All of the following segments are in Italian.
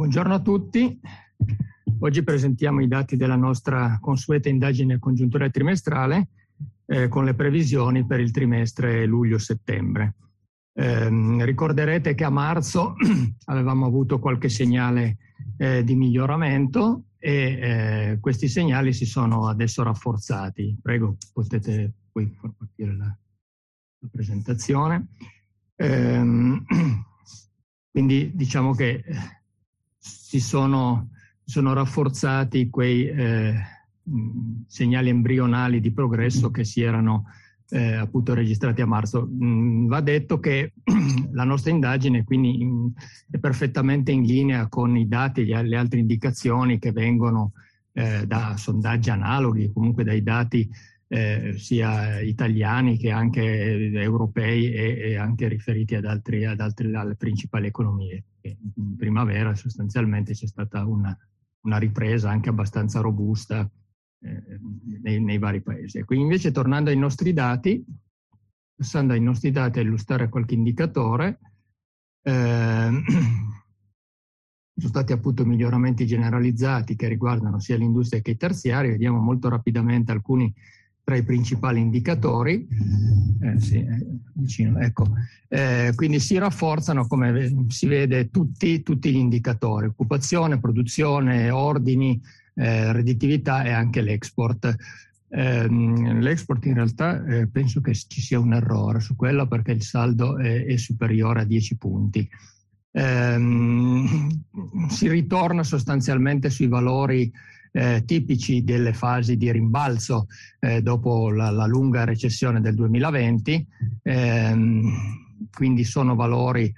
Buongiorno a tutti. Oggi presentiamo i dati della nostra consueta indagine congiunturale trimestrale eh, con le previsioni per il trimestre luglio-settembre. Eh, ricorderete che a marzo avevamo avuto qualche segnale eh, di miglioramento e eh, questi segnali si sono adesso rafforzati. Prego, potete poi far partire la, la presentazione. Ehm, quindi diciamo che si sono, sono rafforzati quei eh, segnali embrionali di progresso che si erano eh, appunto registrati a marzo. Mm, va detto che la nostra indagine quindi in, è perfettamente in linea con i dati e le altre indicazioni che vengono eh, da sondaggi analoghi, comunque dai dati eh, sia italiani che anche europei e, e anche riferiti ad altri, ad altri, alle principali economie. In primavera sostanzialmente c'è stata una, una ripresa anche abbastanza robusta eh, nei, nei, vari paesi. Quindi invece tornando ai nostri dati, passando ai nostri dati a illustrare qualche indicatore, eh, sono stati appunto miglioramenti generalizzati che riguardano sia l'industria che i terziari, vediamo molto rapidamente alcuni tra i principali indicatori. Eh, sì, eh, vicino, ecco. eh, quindi si rafforzano, come si vede, tutti, tutti gli indicatori, occupazione, produzione, ordini, eh, redditività e anche l'export. Eh, l'export in realtà eh, penso che ci sia un errore su quello perché il saldo è, è superiore a 10 punti. Eh, si ritorna sostanzialmente sui valori eh, tipici delle fasi di rimbalzo eh, dopo la, la, lunga recessione del 2020, ehm, quindi sono valori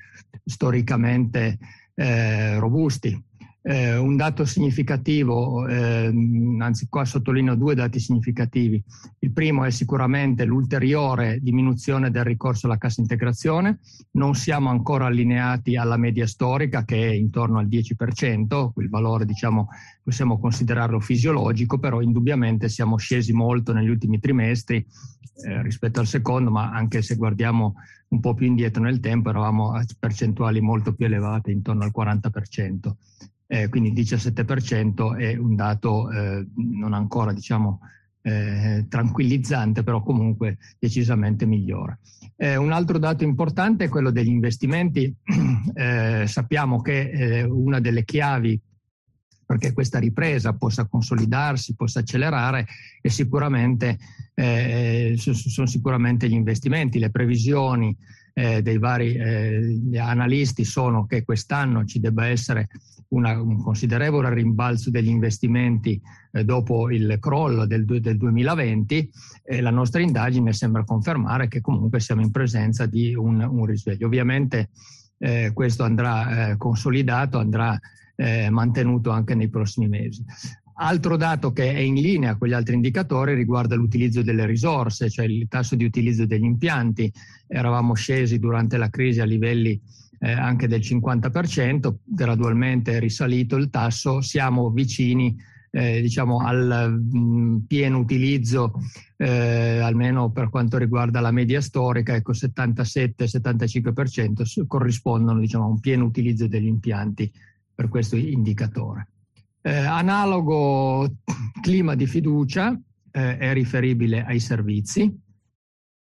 storicamente eh, robusti. Eh, un dato significativo, eh, anzi qua sottolineo due dati significativi. Il primo è sicuramente l'ulteriore diminuzione del ricorso alla cassa integrazione. Non siamo ancora allineati alla media storica che è intorno al 10%, il valore diciamo possiamo considerarlo fisiologico, però indubbiamente siamo scesi molto negli ultimi trimestri eh, rispetto al secondo, ma anche se guardiamo un po' più indietro nel tempo eravamo a percentuali molto più elevate, intorno al 40% eh, quindi il 17% è un dato eh, non ancora diciamo, eh, tranquillizzante, però comunque decisamente migliore. Eh, un altro dato importante è quello degli investimenti. Eh, sappiamo che eh, una delle chiavi perché questa ripresa possa consolidarsi, possa accelerare, e sicuramente, eh, sono sicuramente gli investimenti, le previsioni eh, dei vari eh, analisti sono che quest'anno ci debba essere una, un considerevole rimbalzo degli investimenti eh, dopo il crollo del, del 2020 e la nostra indagine sembra confermare che comunque siamo in presenza di un, un risveglio. Ovviamente eh, questo andrà eh, consolidato, andrà eh, mantenuto anche nei prossimi mesi. Altro dato che è in linea con gli altri indicatori riguarda l'utilizzo delle risorse, cioè il tasso di utilizzo degli impianti. Eravamo scesi durante la crisi a livelli eh, anche del 50%, gradualmente è risalito il tasso, siamo vicini eh, diciamo al mh, mm, pieno utilizzo, eh, almeno per quanto riguarda la media storica, ecco 77-75% corrispondono diciamo, a un pieno utilizzo degli impianti per questo indicatore. Eh, analogo clima di fiducia eh, è riferibile ai servizi,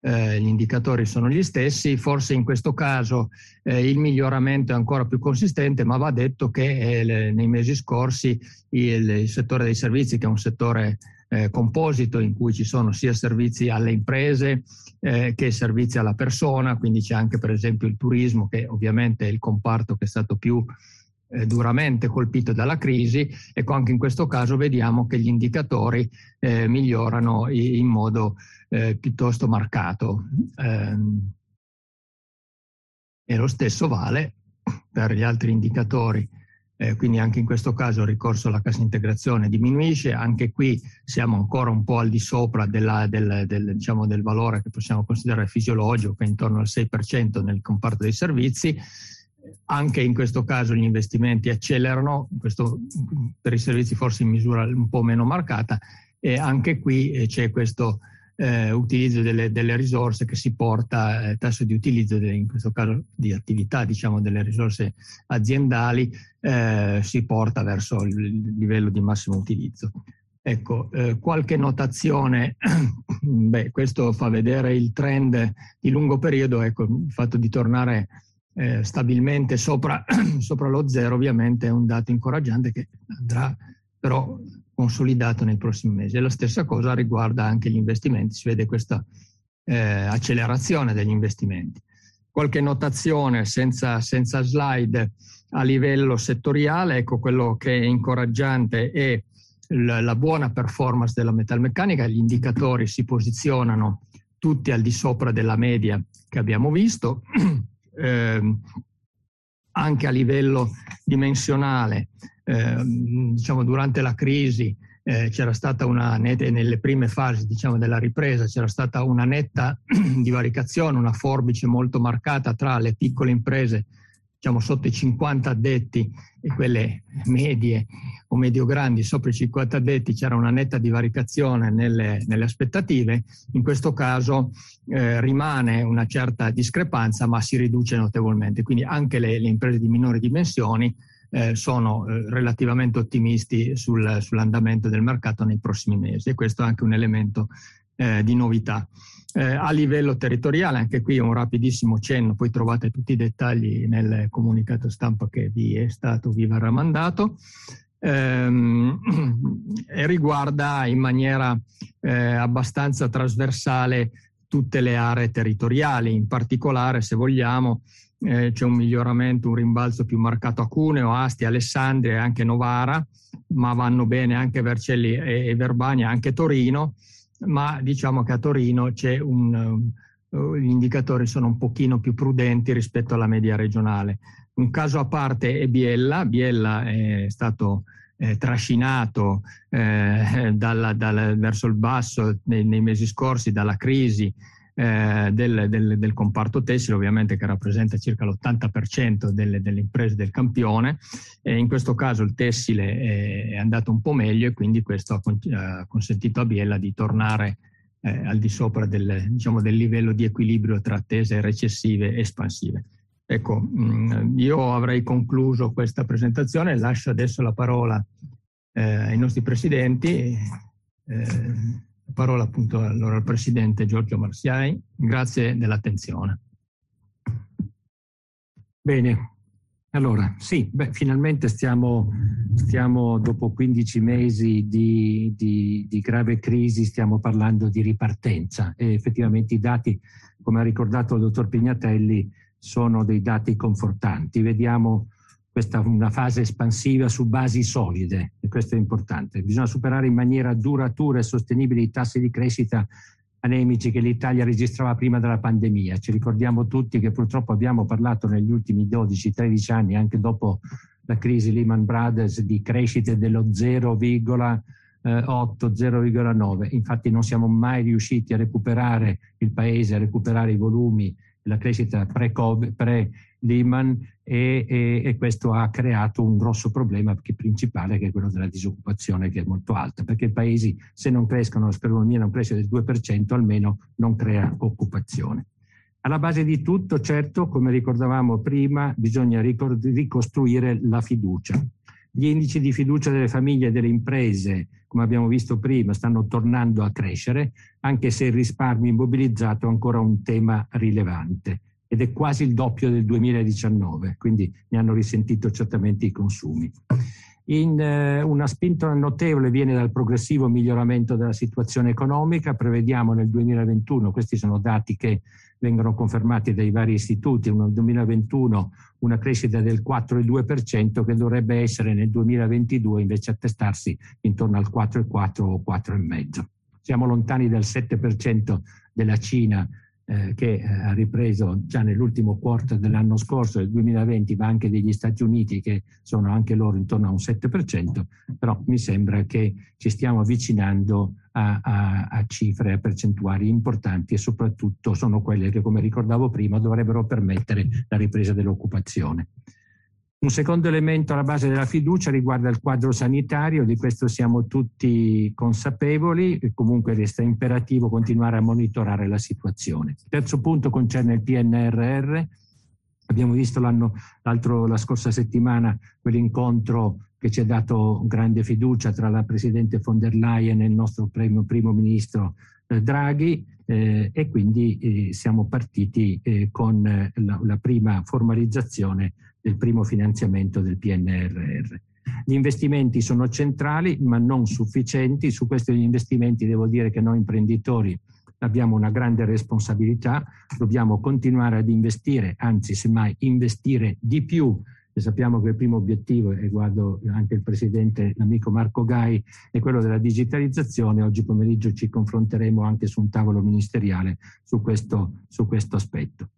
eh, gli indicatori sono gli stessi, forse in questo caso eh, il miglioramento è ancora più consistente, ma va detto che eh, nei mesi scorsi il, il, settore dei servizi, che è un settore eh, composito in cui ci sono sia servizi alle imprese eh, che servizi alla persona, quindi c'è anche per esempio il turismo, che ovviamente è il comparto che è stato più eh, duramente colpito dalla crisi. Ecco, anche in questo caso vediamo che gli indicatori migliorano in modo eh, piuttosto marcato. Eh, e lo stesso vale per gli altri indicatori. Eh, quindi anche in questo caso il ricorso alla cassa integrazione diminuisce, anche qui siamo ancora un po' al di sopra della, del, del, diciamo, del, valore che possiamo considerare fisiologico, che è intorno al 6% nel comparto dei servizi. Anche in questo caso gli investimenti accelerano, questo, per i servizi forse in misura un po' meno marcata, e anche qui eh, c'è questo eh, utilizzo delle, delle, risorse che si porta, eh, tasso di utilizzo, delle, in questo caso di attività, diciamo, delle risorse aziendali, eh, si porta verso il livello di massimo utilizzo. Ecco, eh, qualche notazione, beh, questo fa vedere il trend di lungo periodo, ecco, il fatto di tornare eh, stabilmente sopra, sopra, lo zero ovviamente è un dato incoraggiante che andrà però consolidato nei prossimi mesi. E la stessa cosa riguarda anche gli investimenti, si vede questa eh, accelerazione degli investimenti. Qualche notazione senza, senza slide a livello settoriale, ecco quello che è incoraggiante è la buona performance della metalmeccanica, gli indicatori si posizionano tutti al di sopra della media che abbiamo visto, eh, anche a livello dimensionale, eh, diciamo durante la crisi eh, c'era stata una netta, nelle prime fasi diciamo, della ripresa c'era stata una netta divaricazione, una forbice molto marcata tra le piccole imprese diciamo, sotto i 50 addetti e quelle medie o medio-grandi sopra i 50 addetti c'era una netta divaricazione nelle, nelle aspettative, in questo caso eh, rimane una certa discrepanza ma si riduce notevolmente, quindi anche le, le imprese di minori dimensioni eh, sono eh, relativamente ottimisti sul, sull'andamento del mercato nei prossimi mesi. E questo è anche un elemento eh, di novità. Eh, a livello territoriale, anche qui un rapidissimo cenno, poi trovate tutti i dettagli nel comunicato stampa che vi è stato, vi verrà mandato, ehm, e riguarda in maniera eh, abbastanza trasversale tutte le aree territoriali, in particolare se vogliamo eh, c'è un miglioramento, un rimbalzo più marcato a Cuneo, Asti, Alessandria e anche Novara, ma vanno bene anche Vercelli e, e Verbania, anche Torino ma diciamo che a Torino un, uh, gli indicatori sono un pochino più prudenti rispetto alla media regionale. Un caso a parte è Biella, Biella è stato eh, trascinato eh, dalla, dalla, verso il basso nei, nei, mesi scorsi dalla crisi eh, del, del, del, comparto tessile, ovviamente che rappresenta circa l'80% delle, delle, imprese del campione. E in questo caso il tessile è andato un po' meglio e quindi questo ha consentito a Biella di tornare eh, al di sopra del, diciamo, del, livello di equilibrio tra attese recessive e espansive. Ecco, mh, mm, io avrei concluso questa presentazione, lascio adesso la parola eh, ai nostri presidenti. Parola appunto allora al Presidente Giorgio Marsiai. Grazie dell'attenzione. Bene, allora sì, beh, finalmente stiamo, stiamo, dopo 15 mesi di, di, di, grave crisi, stiamo parlando di ripartenza e effettivamente i dati, come ha ricordato il dottor Pignatelli, sono dei dati confortanti. Vediamo questa una fase espansiva su basi solide e questo è importante. Bisogna superare in maniera duratura e sostenibile i tassi di crescita anemici che l'Italia registrava prima della pandemia. Ci ricordiamo tutti che purtroppo abbiamo parlato negli ultimi 12-13 anni, anche dopo la crisi Lehman Brothers, di crescite dello 0,8-0,9. Infatti non siamo mai riusciti a recuperare il paese, a recuperare i volumi la crescita pre-Lehman e, e, e, questo ha creato un grosso problema principale che è quello della disoccupazione che è molto alta, perché i paesi se non crescono, l'economia non cresce del 2%, almeno non crea occupazione. Alla base di tutto, certo, come ricordavamo prima, bisogna ricostruire la fiducia. Gli indici di fiducia delle famiglie e delle imprese, come abbiamo visto prima, stanno tornando a crescere, anche se il risparmio immobilizzato è ancora un tema rilevante ed è quasi il doppio del 2019, quindi ne hanno risentito certamente i consumi. In, eh, una spinta notevole viene dal progressivo miglioramento della situazione economica, prevediamo nel 2021, questi sono dati che vengono confermati dai vari istituti, nel 2021 una crescita del 4,2% che dovrebbe essere nel 2022 invece attestarsi intorno al 4,4 o 4,5. Siamo lontani dal 7% della Cina eh, che eh, ha ripreso già nell'ultimo quarto dell'anno scorso, del 2020, ma anche degli Stati Uniti che sono anche loro intorno a un 7%, però mi sembra che ci stiamo avvicinando a, a, a cifre, a percentuali importanti e soprattutto sono quelle che, come ricordavo prima, dovrebbero permettere la ripresa dell'occupazione. Un secondo elemento alla base della fiducia riguarda il quadro sanitario, di questo siamo tutti consapevoli e comunque resta imperativo continuare a monitorare la situazione. Il terzo punto concerne il PNRR. Abbiamo visto la scorsa settimana quell'incontro che ci ha dato grande fiducia tra la Presidente von der Leyen e il nostro primo, primo ministro eh, Draghi eh, e quindi eh, siamo partiti eh, con la, la prima formalizzazione del primo finanziamento del PNRR. Gli investimenti sono centrali ma non sufficienti, su questi investimenti devo dire che noi imprenditori abbiamo una grande responsabilità, dobbiamo continuare ad investire, anzi semmai investire di più sappiamo che il primo obiettivo, e guardo anche il Presidente, l'amico Marco Gai, è quello della digitalizzazione. Oggi pomeriggio ci confronteremo anche su un tavolo ministeriale su questo, su questo aspetto.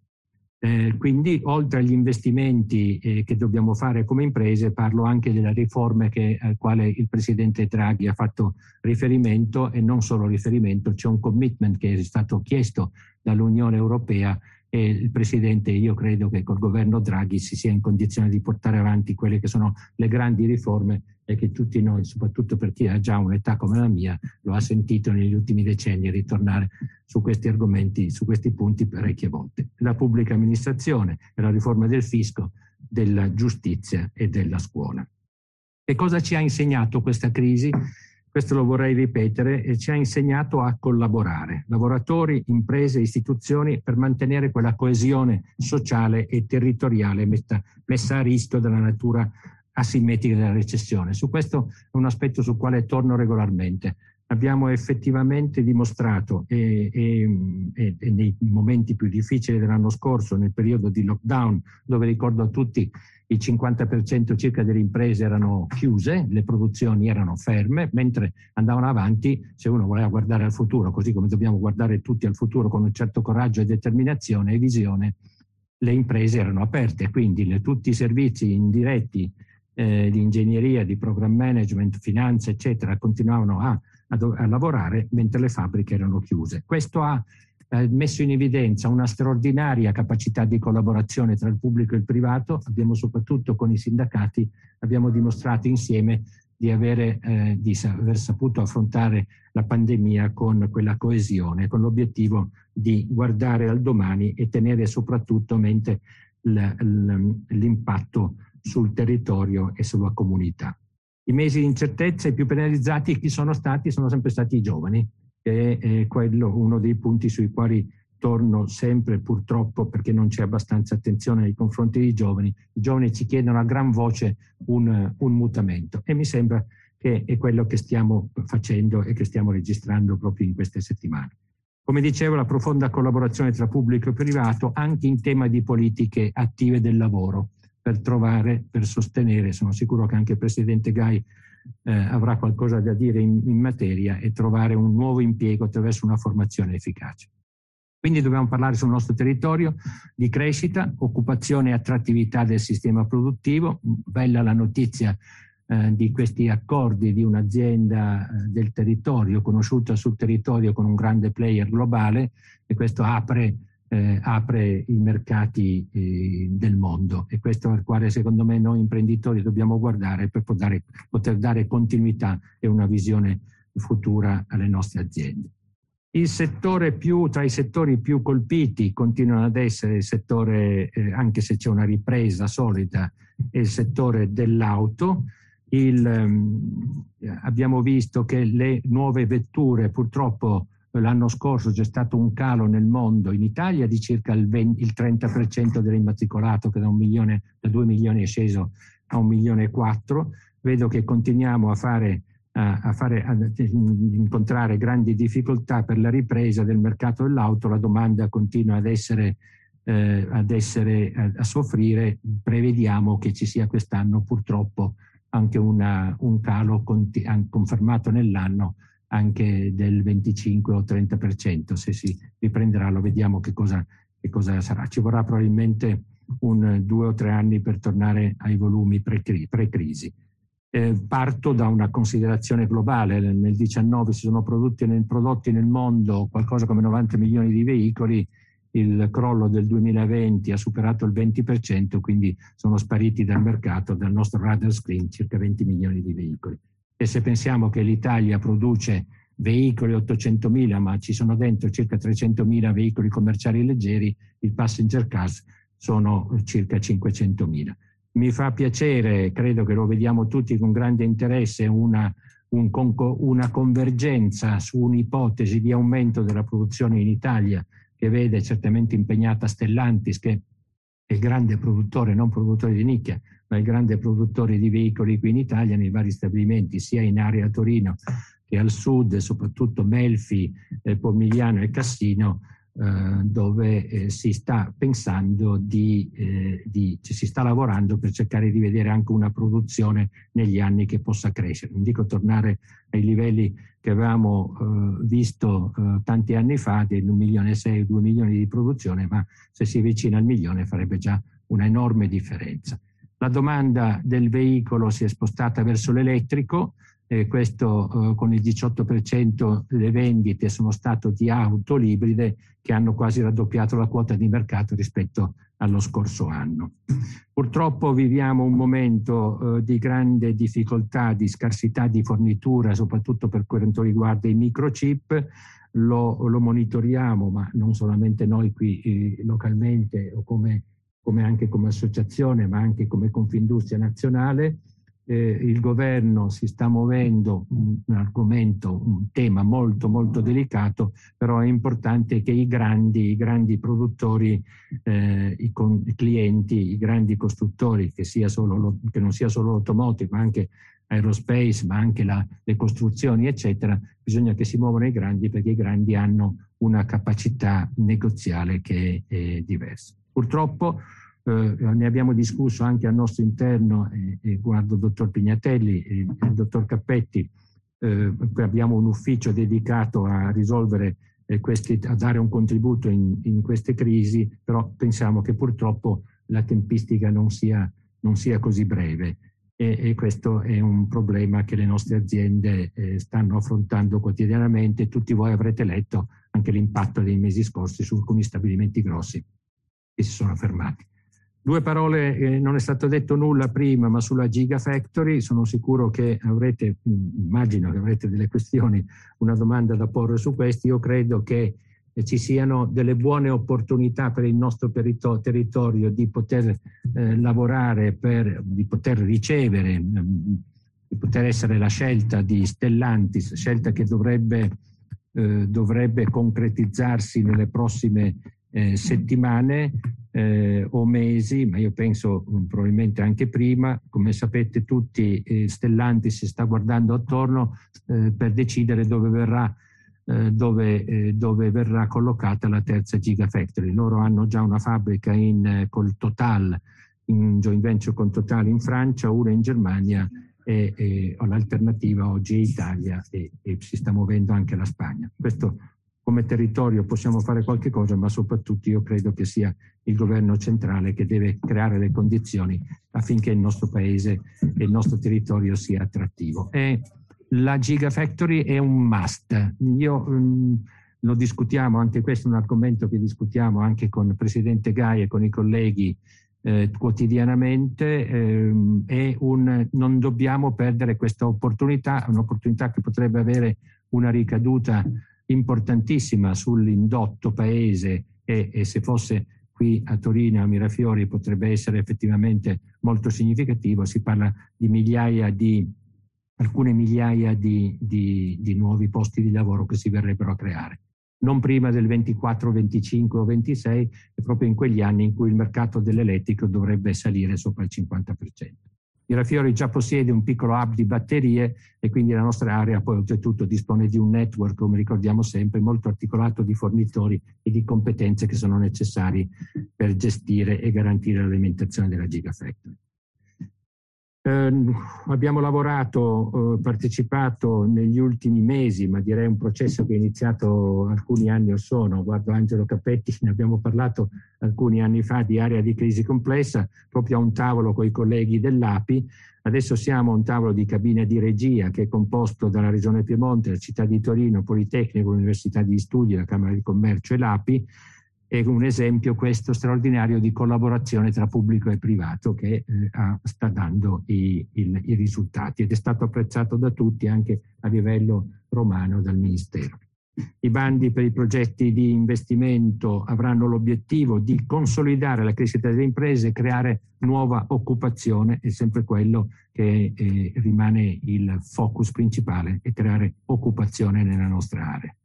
Eh, quindi oltre agli investimenti eh, che dobbiamo fare come imprese parlo anche della riforma che, al quale il Presidente Draghi ha fatto riferimento e non solo riferimento, c'è un commitment che è stato chiesto dall'Unione Europea e il Presidente io credo che col governo Draghi si sia in condizione di portare avanti quelle che sono le grandi riforme e che tutti noi, soprattutto per chi ha già un'età come la mia, lo ha sentito negli ultimi decenni ritornare su questi argomenti, su questi punti parecchie volte. La pubblica amministrazione, la riforma del fisco, della giustizia e della scuola. Che cosa ci ha insegnato questa crisi? questo lo vorrei ripetere, e ci ha insegnato a collaborare, lavoratori, imprese, istituzioni, per mantenere quella coesione sociale e territoriale messa, messa a rischio dalla natura asimmetrica della recessione. Su questo è un aspetto sul quale torno regolarmente. Abbiamo effettivamente dimostrato e, e, e nei momenti più difficili dell'anno scorso, nel periodo di lockdown, dove ricordo a tutti il 50% circa delle imprese erano chiuse, le produzioni erano ferme, mentre andavano avanti, se uno voleva guardare al futuro, così come dobbiamo guardare tutti al futuro con un certo coraggio e determinazione e visione, le imprese erano aperte, quindi le, tutti i servizi indiretti eh, di ingegneria, di program management, finanza, eccetera, continuavano a, a, a lavorare mentre le fabbriche erano chiuse. Questo ha eh, messo in evidenza una straordinaria capacità di collaborazione tra il pubblico e il privato, abbiamo soprattutto con i sindacati, abbiamo dimostrato insieme di, avere, eh, di aver saputo affrontare la pandemia con quella coesione, con l'obiettivo di guardare al domani e tenere soprattutto a mente l'impatto sul territorio e sulla comunità. I mesi di incertezza i più penalizzati chi sono stati? Sono sempre stati i giovani, che è quello, uno dei punti sui quali torno sempre purtroppo perché non c'è abbastanza attenzione nei confronti dei giovani. I giovani ci chiedono a gran voce un, un mutamento e mi sembra che è quello che stiamo facendo e che stiamo registrando proprio in queste settimane. Come dicevo, la profonda collaborazione tra pubblico e privato anche in tema di politiche attive del lavoro per trovare, per sostenere, sono sicuro che anche il Presidente Gai eh, avrà qualcosa da dire in, in materia e trovare un nuovo impiego attraverso una formazione efficace. Quindi dobbiamo parlare sul nostro territorio di crescita, occupazione e attrattività del sistema produttivo. Bella la notizia eh, di questi accordi di un'azienda eh, del territorio, conosciuta sul territorio con un grande player globale e questo apre eh, apre i mercati eh, del mondo e questo è il quale secondo me noi imprenditori dobbiamo guardare per poter, poter dare continuità e una visione futura alle nostre aziende. Il settore più, tra i settori più colpiti continuano ad essere il settore, eh, anche se c'è una ripresa solida, è il settore dell'auto. Il, um, abbiamo visto che le nuove vetture purtroppo l'anno scorso c'è stato un calo nel mondo, in Italia di circa il, 20, il 30% dell'immatricolato che da, un milione, da 2 milioni è sceso a 1 milione e 4. Vedo che continuiamo a fare a, fare, a incontrare grandi difficoltà per la ripresa del mercato dell'auto, la domanda continua ad essere, eh, ad essere a, a, soffrire, prevediamo che ci sia quest'anno purtroppo anche una, un calo conti, confermato nell'anno anche del 25 o 30%, se si riprenderà lo vediamo che cosa, che cosa sarà. Ci vorrà probabilmente un due o tre anni per tornare ai volumi pre-crisi. Eh, parto da una considerazione globale. Nel 2019 si sono prodotti nel, prodotti nel mondo qualcosa come 90 milioni di veicoli il crollo del 2020 ha superato il 20%, quindi sono spariti dal mercato, dal nostro radar screen, circa 20 milioni di veicoli. E se pensiamo che l'Italia produce veicoli 800.000, ma ci sono dentro circa 300.000 veicoli commerciali leggeri, il passenger cars sono circa 500.000. Mi fa piacere, credo che lo vediamo tutti con grande interesse, una, un, una convergenza su un'ipotesi di aumento della produzione in Italia che vede certamente impegnata Stellantis, che è il grande produttore, non produttore di nicchia, ma il grande produttore di veicoli qui in Italia nei vari stabilimenti, sia in area Torino che al sud, soprattutto Melfi, eh, Pomigliano e Cassino, eh, dove eh, si sta pensando di, eh, di si sta lavorando per cercare di vedere anche una produzione negli anni che possa crescere. Non dico tornare ai livelli che avevamo eh, visto eh, tanti anni fa di 1 milione e 6 o 2 milioni di produzione, ma se si avvicina al milione farebbe già una enorme differenza. La domanda del veicolo si è spostata verso l'elettrico, eh, questo eh, con il 18% delle vendite sono state di auto ibride che hanno quasi raddoppiato la quota di mercato rispetto allo scorso anno. Purtroppo viviamo un momento eh, di grande difficoltà, di scarsità di fornitura, soprattutto per quanto riguarda i microchip. Lo, lo monitoriamo, ma non solamente noi qui eh, localmente o come, come anche come associazione, ma anche come Confindustria nazionale eh, il governo si sta muovendo un, argomento, un tema molto molto delicato, però è importante che i grandi, i grandi produttori, eh, i, con, i, clienti, i grandi costruttori, che, sia solo, che non sia solo l'automotive ma anche aerospace, ma anche la, le costruzioni, eccetera, bisogna che si muovano i grandi perché i grandi hanno una capacità negoziale che è diversa. Purtroppo eh, ne abbiamo discusso anche al nostro interno e, e guardo il dottor Pignatelli e il dottor Cappetti, eh, abbiamo un ufficio dedicato a risolvere eh, questi, a dare un contributo in, in, queste crisi, però pensiamo che purtroppo la tempistica non sia, non sia così breve e, e, questo è un problema che le nostre aziende eh, stanno affrontando quotidianamente. Tutti voi avrete letto anche l'impatto dei mesi scorsi su alcuni stabilimenti grossi che si sono fermati. Due parole, eh, non è stato detto nulla prima, ma sulla Gigafactory sono sicuro che avrete, immagino che avrete delle questioni, una domanda da porre su questi. Io credo che eh, ci siano delle buone opportunità per il nostro territorio di poter eh, lavorare, per, di poter ricevere, mm, di poter essere la scelta di Stellantis, scelta che dovrebbe, eh, dovrebbe concretizzarsi nelle prossime eh, settimane eh, o mesi, ma io penso mm, probabilmente anche prima. Come sapete tutti, eh, Stellantis si sta guardando attorno eh, per decidere dove verrà, eh, dove, eh, dove verrà, collocata la terza Gigafactory. Loro hanno già una fabbrica in, col Total, in joint venture con Total in Francia, una in Germania e, e l'alternativa oggi è Italia e, e si sta muovendo anche la Spagna. Questo come territorio possiamo fare qualche cosa, ma soprattutto io credo che sia il governo centrale che deve creare le condizioni affinché il nostro paese e il nostro territorio sia attrattivo. E la Gigafactory è un must. Io mh, mm, lo discutiamo, anche questo è un argomento che discutiamo anche con il Presidente Gai e con i colleghi eh, quotidianamente eh, un, non dobbiamo perdere questa opportunità, un'opportunità che potrebbe avere una ricaduta importantissima sull'indotto paese e, e, se fosse qui a Torino, a Mirafiori, potrebbe essere effettivamente molto significativo. Si parla di migliaia di, alcune migliaia di, di, di nuovi posti di lavoro che si verrebbero a creare non prima del 24, 25 o 26, è proprio in quegli anni in cui il mercato dell'elettrico dovrebbe salire sopra il 50%. Mirafiori già possiede un piccolo hub di batterie e quindi la nostra area poi oltretutto dispone di un network, come ricordiamo sempre, molto articolato di fornitori e di competenze che sono necessari per gestire e garantire l'alimentazione della Gigafactory. Eh, abbiamo lavorato, eh, partecipato negli ultimi mesi, ma direi un processo che è iniziato alcuni anni or sono. Guardo Angelo Capetti, ne abbiamo parlato alcuni anni fa di area di crisi complessa, proprio a un tavolo con i colleghi dell'API. Adesso siamo a un tavolo di cabina di regia che è composto dalla Regione Piemonte, la città di Torino, Politecnico, l'Università di Studi, la Camera di Commercio e l'API è un esempio questo straordinario di collaborazione tra pubblico e privato che eh, sta dando i, il, i risultati ed è stato apprezzato da tutti anche a livello romano dal Ministero. I bandi per i progetti di investimento avranno l'obiettivo di consolidare la crescita delle imprese e creare nuova occupazione, è sempre quello che eh, rimane il focus principale, è creare occupazione nella nostra area.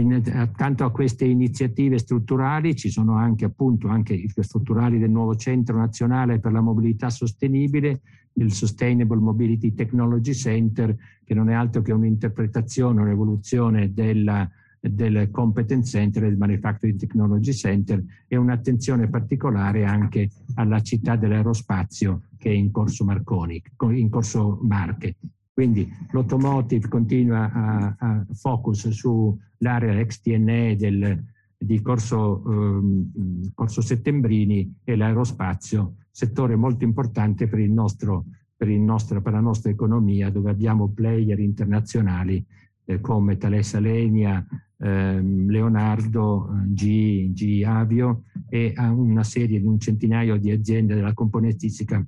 Accanto a queste iniziative strutturali ci sono anche appunto anche strutturali del nuovo Centro Nazionale per la Mobilità Sostenibile, il Sustainable Mobility Technology Center, che non è altro che un'interpretazione, un'evoluzione della, del Competence Center del Manufacturing Technology Center e un'attenzione particolare anche alla città dell'aerospazio che è in corso Marconi, in corso Marche. Quindi l'automotive continua a, a focus sull'area XTNE del, di corso, um, corso, Settembrini e l'aerospazio, settore molto importante per, nostro, per, nostro, per la nostra economia, dove abbiamo player internazionali eh, come Thales Alenia, ehm, Leonardo, G, G Avio e una serie di un centinaio di aziende della componentistica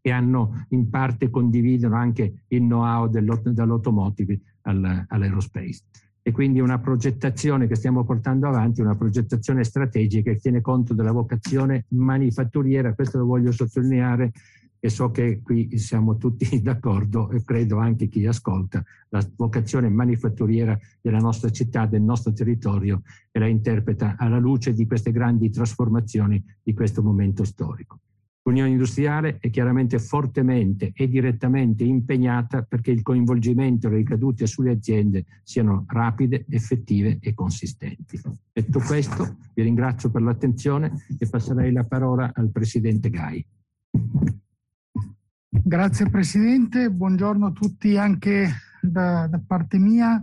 che hanno in parte condividono anche il know-how dall'automotive all'aerospace. E quindi una progettazione che stiamo portando avanti, una progettazione strategica che tiene conto della vocazione manifatturiera, questo lo voglio sottolineare e so che qui siamo tutti d'accordo e credo anche chi ascolta, la vocazione manifatturiera della nostra città, del nostro territorio e la interpreta alla luce di queste grandi trasformazioni di questo momento storico. L'Unione Industriale è chiaramente fortemente e direttamente impegnata perché il coinvolgimento e le ricadute sulle aziende siano rapide, effettive e consistenti. Detto questo, vi ringrazio per l'attenzione e passerei la parola al Presidente Gai. Grazie Presidente, buongiorno a tutti anche da, da parte mia.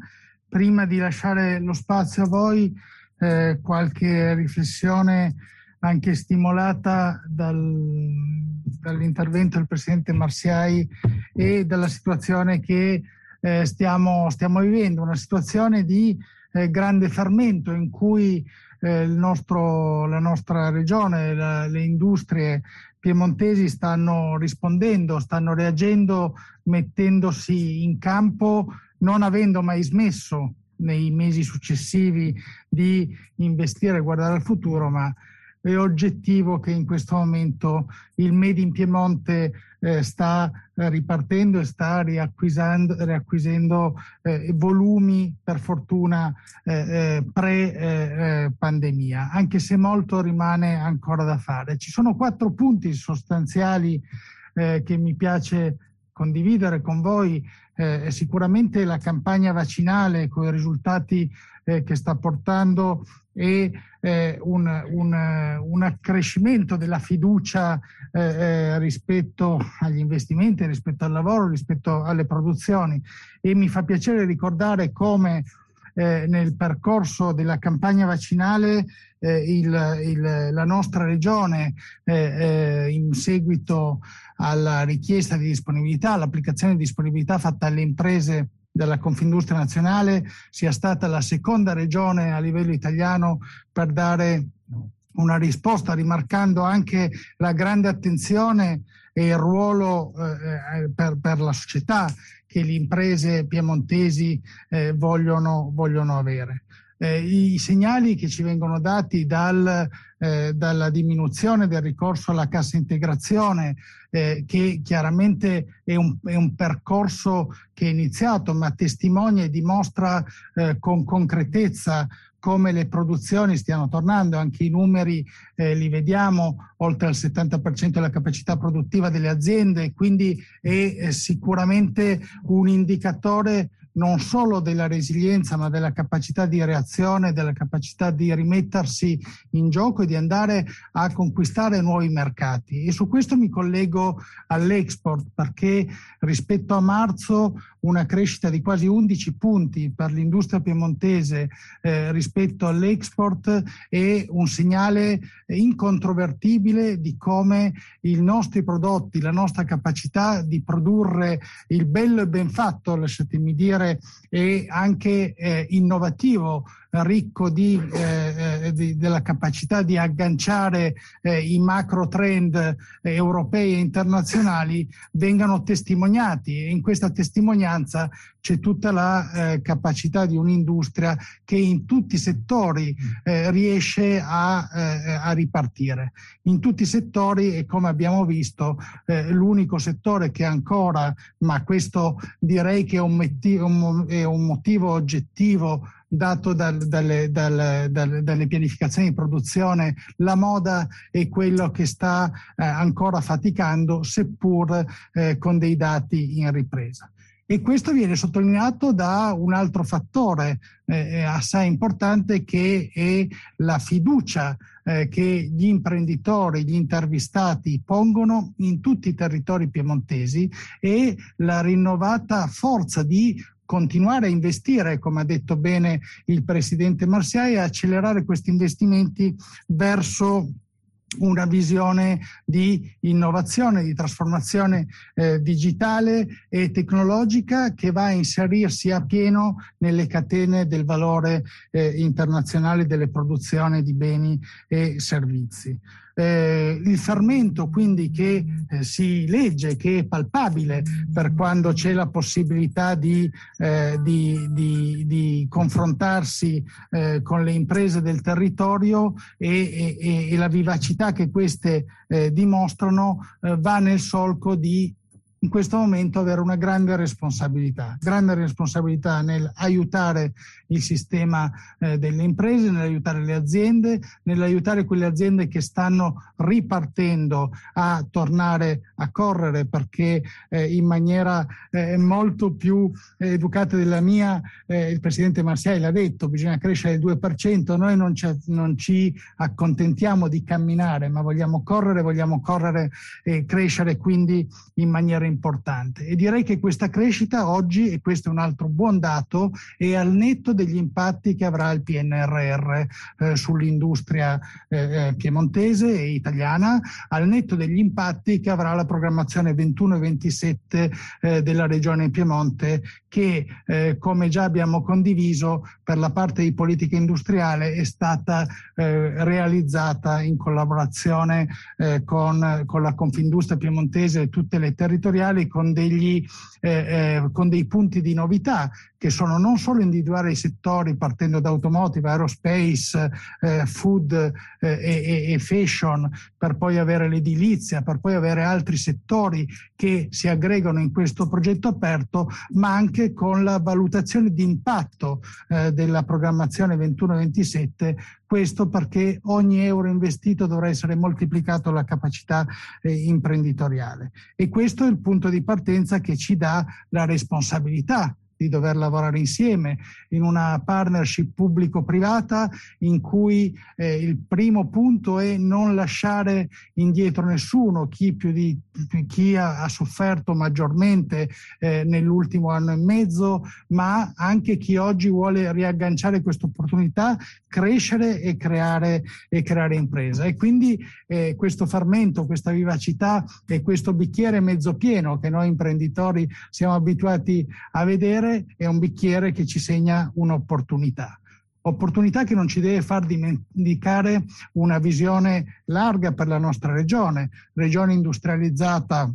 Prima di lasciare lo spazio a voi, eh, qualche riflessione anche stimolata dal, dall'intervento del Presidente Marsiai e dalla situazione che eh, stiamo, stiamo, vivendo, una situazione di eh, grande fermento in cui eh, nostro, la nostra regione, la, le industrie piemontesi stanno rispondendo, stanno reagendo, mettendosi in campo, non avendo mai smesso nei mesi successivi di investire e guardare al futuro, ma è oggettivo che in questo momento il Made in Piemonte eh, sta eh, ripartendo e sta riacquisendo eh, volumi per fortuna eh, eh, pre-pandemia, eh, anche se molto rimane ancora da fare. Ci sono quattro punti sostanziali che mi piace condividere con voi eh, sicuramente la campagna vaccinale con i risultati eh, che sta portando e eh, un, un, un, accrescimento della fiducia eh, eh, rispetto agli investimenti, rispetto al lavoro, rispetto alle produzioni. E mi fa piacere ricordare come eh, nel percorso della campagna vaccinale eh, il, il, la nostra regione eh, eh, in seguito alla richiesta di disponibilità, all'applicazione di disponibilità fatta alle imprese della Confindustria Nazionale sia stata la seconda regione a livello italiano per dare una risposta, rimarcando anche la grande attenzione e il ruolo eh, eh per, per, la società che le imprese piemontesi eh, vogliono, vogliono avere. Eh, I segnali che ci vengono dati dal, eh, dalla diminuzione del ricorso alla cassa integrazione, eh, che chiaramente è un, è un, percorso che è iniziato, ma testimonia e dimostra eh, con concretezza come le produzioni stiano tornando, anche i numeri eh, li vediamo, oltre al 70% della capacità produttiva delle aziende, quindi è sicuramente un indicatore non solo della resilienza, ma della capacità di reazione, della capacità di rimettersi in gioco e di andare a conquistare nuovi mercati. E su questo mi collego all'export, perché rispetto a marzo una crescita di quasi 11 punti per l'industria piemontese eh, rispetto all'export è un segnale incontrovertibile di come i nostri prodotti, la nostra capacità di produrre il bello e ben fatto, lasciatemi dire, è anche eh, innovativo ricco di, eh, di, della capacità di agganciare eh, i macro trend eh, europei e internazionali vengano testimoniati. E in questa testimonianza c'è tutta la eh, capacità di un'industria che in tutti i settori eh, riesce a, eh, a, ripartire. In tutti i settori e come abbiamo visto eh, l'unico settore che ancora, ma questo direi che è un, motivo, è un motivo oggettivo dato dal, dalle, dal, dal, dalle, pianificazioni di produzione, la moda è quello che sta eh, ancora faticando, seppur eh, con dei dati in ripresa. E questo viene sottolineato da un altro fattore eh, assai importante che è la fiducia eh, che gli imprenditori, gli intervistati pongono in tutti i territori piemontesi e la rinnovata forza di continuare a investire, come ha detto bene il presidente Marsiai, e accelerare questi investimenti verso una visione di innovazione, di trasformazione eh, digitale e tecnologica che va a inserirsi a pieno nelle catene del valore eh, internazionale delle produzioni di beni e servizi eh, il fermento quindi che eh, si legge, che è palpabile per quando c'è la possibilità di, eh, di, di, di confrontarsi eh, con le imprese del territorio e, e, e la vivacità che queste eh, dimostrano eh, va nel solco di in questo momento avere una grande responsabilità, grande responsabilità nel aiutare il sistema eh, delle imprese, nell'aiutare le aziende, nell'aiutare quelle aziende che stanno ripartendo a tornare a correre perché eh, in maniera eh, molto più educata della mia, eh, il Presidente Marsiai l'ha detto, bisogna crescere del 2%, noi non ci, non ci accontentiamo di camminare, ma vogliamo correre, vogliamo correre e crescere quindi in maniera importante. E direi che questa crescita oggi, e questo è un altro buon dato, è al netto degli impatti che avrà il PNRR eh, sull'industria eh, eh, piemontese e italiana, al netto degli impatti che avrà la programmazione 21 e 27 eh, della Regione Piemonte che, eh, come già abbiamo condiviso, per la parte di politica industriale è stata eh, realizzata in collaborazione con, con la Confindustria piemontese e tutte le territoriali con, degli, con dei punti di novità che sono non solo individuare i settori partendo da automotive, aerospace, eh, food eh, e, e, fashion, per poi avere l'edilizia, per poi avere altri settori che si aggregano in questo progetto aperto, ma anche con la valutazione di impatto eh, della programmazione 21-27 questo perché ogni euro investito dovrà essere moltiplicato la capacità eh, imprenditoriale. E questo è il punto di partenza che ci dà la responsabilità di dover lavorare insieme in una partnership pubblico-privata in cui eh, il primo punto è non lasciare indietro nessuno, chi, di, chi ha, ha sofferto maggiormente eh, nell'ultimo anno e mezzo, ma anche chi oggi vuole riagganciare questa opportunità, crescere e creare, e creare impresa. E quindi eh, questo fermento, questa vivacità e questo bicchiere mezzo pieno che noi imprenditori siamo abituati a vedere bicchiere è un bicchiere che ci segna un'opportunità. Opportunità che non ci deve far dimenticare una visione larga per la nostra regione, regione industrializzata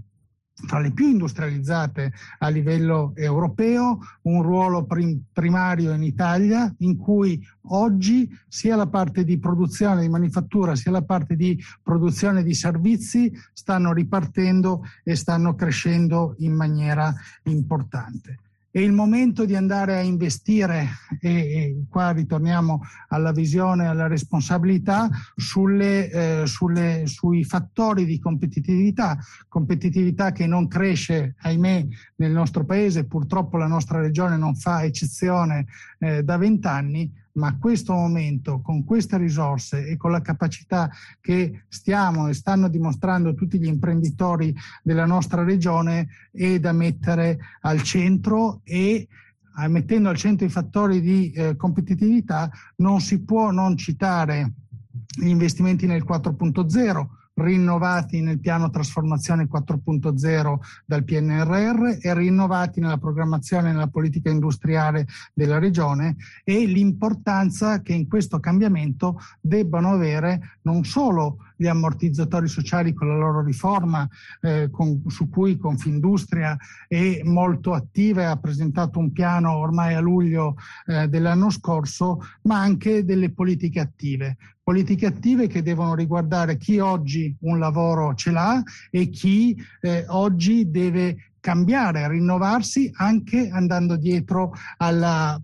fra le più industrializzate a livello europeo, un ruolo prim- primario in Italia in cui oggi sia la parte di produzione di manifattura sia la parte di produzione di servizi stanno ripartendo e stanno crescendo in maniera importante. È il momento di andare a investire, e, qua ritorniamo alla visione alla responsabilità, sulle, eh, sulle, sui fattori di competitività, competitività che non cresce, ahimè, nel nostro paese, purtroppo la nostra regione non fa eccezione eh, da vent'anni, ma a questo momento, con queste risorse e con la capacità che stiamo e stanno dimostrando tutti gli imprenditori della nostra regione, è da mettere al centro e eh, mettendo al centro i fattori di eh, competitività non si può non citare gli investimenti nel 4.0 rinnovati nel piano trasformazione 4.0 dal PNRR e rinnovati nella programmazione e nella politica industriale della regione e l'importanza che in questo cambiamento debbano avere non solo gli ammortizzatori sociali con la loro riforma, eh, con, su cui Confindustria è molto attiva e ha presentato un piano ormai a luglio eh, dell'anno scorso, ma anche delle politiche attive. Politiche attive che devono riguardare chi oggi un lavoro ce l'ha e chi eh, oggi deve cambiare, rinnovarsi anche andando dietro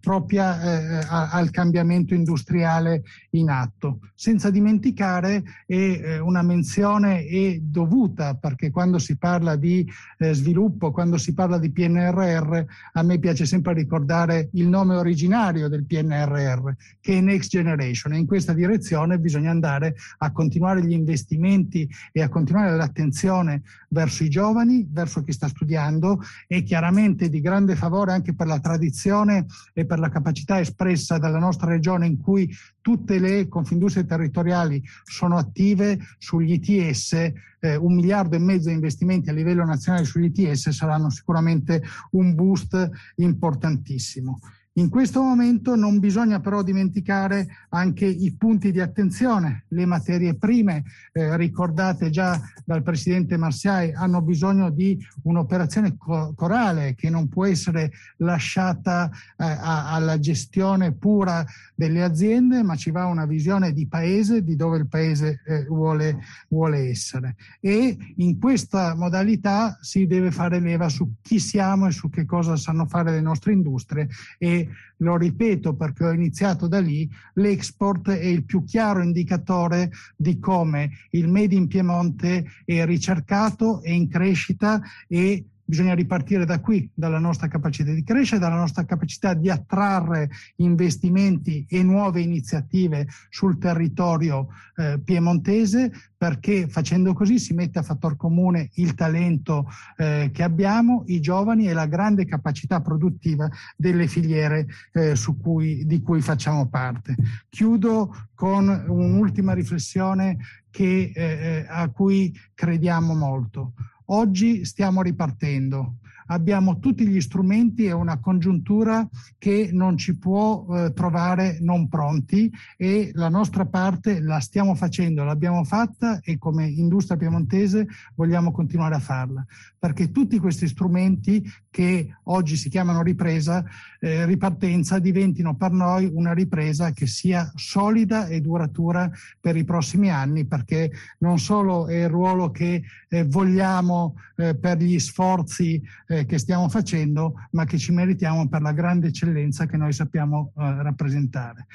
propria, eh, al cambiamento industriale in atto. Senza dimenticare, eh, una menzione è dovuta perché quando si parla di eh, sviluppo, quando si parla di PNRR, a me piace sempre ricordare il nome originario del PNRR, che è Next Generation. E in questa direzione bisogna andare a continuare gli investimenti e a continuare l'attenzione verso i giovani, verso chi sta studiando creando è chiaramente di grande favore anche per la tradizione e per la capacità espressa dalla nostra regione in cui tutte le confindustrie territoriali sono attive sugli ITS, eh, un miliardo e mezzo di investimenti a livello nazionale sugli ITS saranno sicuramente un boost importantissimo. In questo momento non bisogna però dimenticare anche i punti di attenzione. Le materie prime, eh, ricordate già dal Presidente Marsiai, hanno bisogno di un'operazione co- corale che non può essere lasciata eh, a- alla gestione pura delle aziende, ma ci va una visione di paese, di dove il paese eh, vuole, vuole essere. E in questa modalità si deve fare leva su chi siamo e su che cosa sanno fare le nostre industrie e lo ripeto perché ho iniziato da lì, l'export è il più chiaro indicatore di come il Made in Piemonte è ricercato, è in crescita e Bisogna ripartire da qui, dalla nostra capacità di crescere, dalla nostra capacità di attrarre investimenti e nuove iniziative sul territorio eh, piemontese, perché facendo così si mette a fattor comune il talento eh, che abbiamo, i giovani e la grande capacità produttiva delle filiere eh, cui, di cui facciamo parte. Chiudo con un'ultima riflessione che, eh, eh, a cui crediamo molto. Oggi stiamo ripartendo abbiamo tutti gli strumenti e una congiuntura che non ci può eh, trovare non pronti e la nostra parte la stiamo facendo, l'abbiamo fatta e come industria piemontese vogliamo continuare a farla, perché tutti questi strumenti che oggi si chiamano ripresa, eh, ripartenza, diventino per noi una ripresa che sia solida e duratura per i prossimi anni, perché non solo è il ruolo che eh, vogliamo eh, per gli sforzi eh, che stiamo facendo, ma che ci meritiamo per la grande eccellenza che noi sappiamo eh, rappresentare.